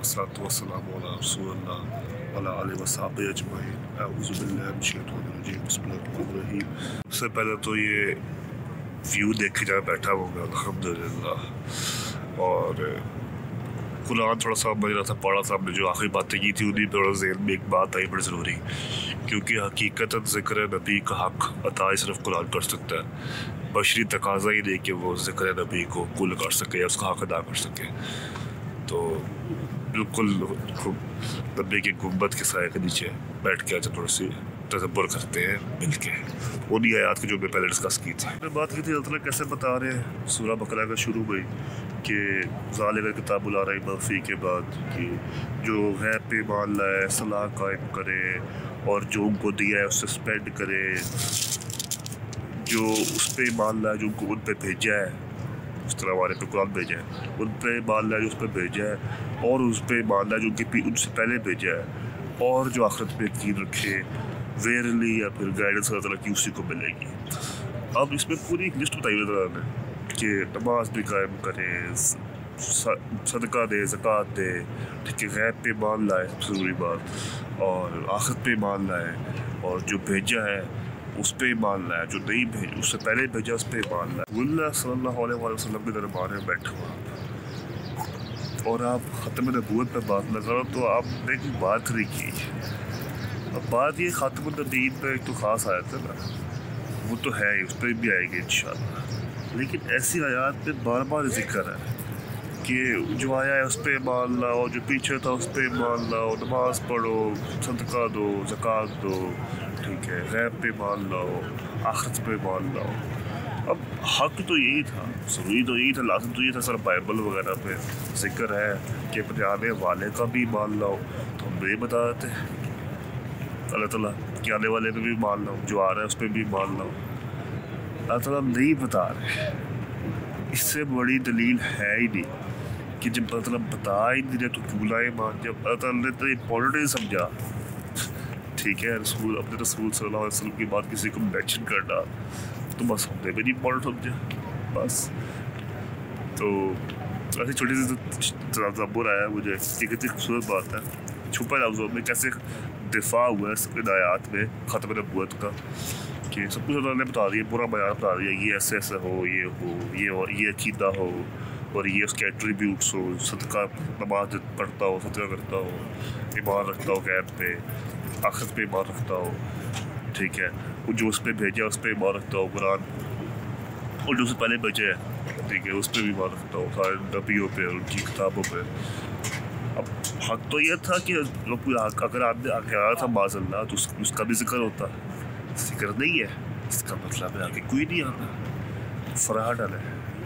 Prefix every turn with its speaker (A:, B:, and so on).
A: والصلاة والسلام على رسول اللہ وعلى آلہ وصحابہ اجمعین اعوذ باللہ من الشیطان الرجیم بسم اللہ الرحمن الرحیم سے پہلے تو یہ ویو دیکھ جائے بیٹھا ہوگا الحمدللہ۔ اور قرآن تھوڑا سا مجھ رہا تھا پڑھا تھا، ہم نے جو آخری باتیں کی تھی، انہیں تھوڑا ذہن میں ایک بات آئی، بڑی ضروری۔ کیونکہ حقیقت ذکر نبی کا حق عطا صرف قرآن کر سکتا ہے۔ بشری تقاضا ہی دے کہ وہ ذکر نبی کو کل کر سکے یا اس کا حق ادا کر سکے۔ تو بالکل نبی کے گنبت کے سائے کے نیچے بیٹھ کے آج تھوڑی سی تصور کرتے ہیں، مل کے۔ انہی آیات کی جو میں پہلے ڈسکس کی تھی۔ میں بات کی تھی اللہ تعالیٰ کیسے بتا رہے ہیں؟ سورہ بقرہ کا شروع ہوئی کہ ظالغ کتاب بلا رہی برفی کے بعد کہ جو ہے پہ مان لائے، صلاح قائم کرے اور جو ان کو دیا ہے، اس سے اسپینڈ کرے۔ جو اس پہ مان لائے، جو ان کو ان پہ بھیجا ہے۔ اس طرح ہمارے پہ قرآن بھیجا ہے۔ ان پہ مان لائے جو اس پہ بھیجا ہے، اور اس پہ مان لائے جو ان کے ان سے پہلے بھیجا ہے۔ اور جو آخرت پہ یقین رکھے ویئرلی یا پھر گائیڈنس اللہ تعالیٰ کی اسی کو ملے گی۔ اب اس میں پوری ایک لسٹ بتائی ہوئی نے کہ نماز بھی قائم کرے صدقہ دے، زکوٰۃ دے، ٹھیک ہے، غیب پہ مان لائے، ضروری بات۔ اور آخرت پہ مان لائے، اور جو بھیجا ہے اس پہ مان لائے، جو نہیں بھیج اس سے پہلے بھیجا، اس پہ مان لائے۔ اللہ صلی اللہ علیہ وسلم کے دربار میں بیٹھے ہوا۔ اور آپ ختم نبوت پہ بات نہ کرو تو آپ نے کوئی بات نہیں کی۔ اب بات یہ خاتم النبیین پہ ایک تو خاص آیا تھا نا۔ وہ تو ہے ہی اس پہ بھی آئے گی انشاءاللہ۔ لیکن ایسی آیات پہ بار بار ذکر ہے۔ کہ جو آیا ہے اس پہ مان لاؤ، جو پیچھے تھا اس پہ مان لاؤ، نماز پڑھو، صدقہ دو، زکوٰۃ دو، ٹھیک ہے، غیب پہ مان لاؤ، آخرت پہ مان لاؤ۔ اب حق تو یہی تھا، ضروری تو یہی تھا، لازم تو یہ تھا، سر بائبل وغیرہ پہ ذکر ہے کہ اپنے آنے والے کا بھی مان لاؤ۔ تو ہم یہ بتا دیتے ہیں، اللہ تعالیٰ کہ آنے والے پہ بھی مان لاؤ، جو آ رہا ہے اس پہ بھی مان لاؤ۔ اللہ تعالیٰ ہم نہیں بتا رہے۔ اس سے بڑی دلیل ہے ہی نہیں کہ جب اللہ تعالیٰ بتا ہی نہیں تو کیوں لائے جب اللہ تعالیٰ نے تو امپورٹنٹ نہیں سمجھا۔ ٹھیک ہے، رسول، اپنے رسول صلی اللہ علیہ وسلم کی بات کسی کو مینشن کرنا تو بس ہم نے بھی نہیں امپورٹنٹ سمجھا۔ بس۔ تو ایسی چھوٹی سی تصور آیا مجھے ایک اتنی خوبصورت بات ہے۔ چھپا لفظوں میں، کیسے دفاع ہوا ہے اس ہدایات میں، ختم نبوت کا، کہ سب کچھ اللہ نے بتا دیا پورا بیان بتا دیا، یہ ایسے ایسے ہو، یہ ہو یہ ہو، یہ عقیدہ ہو، اور یہ اس کے ایٹریبیوٹس ہو، صدقہ نماز پڑھتا ہو، صدقہ کرتا ہو، ایمان رکھتا ہو غیب پہ، آخرت پہ ایمان رکھتا ہو، ٹھیک ہے۔ وہ جو اس پہ بھیجا، اس پہ ایمان رکھتا ہو، قرآن۔ اور جو اس سے پہلے بھیجے ہے ٹھیک ہے، اس پہ بھی ایمان رکھتا ہو، سارے نبیوں پہ، ان کی کتابوں پہ۔ اب حق تو یہ تھا کہ اگر آپ نے کہا آیا تھا باز اللہ، تو اس کا بھی ذکر ہوتا۔ ذکر نہیں ہے۔ اس کا مطلب ہے آگے کوئی نہیں آنا فراہ ڈالے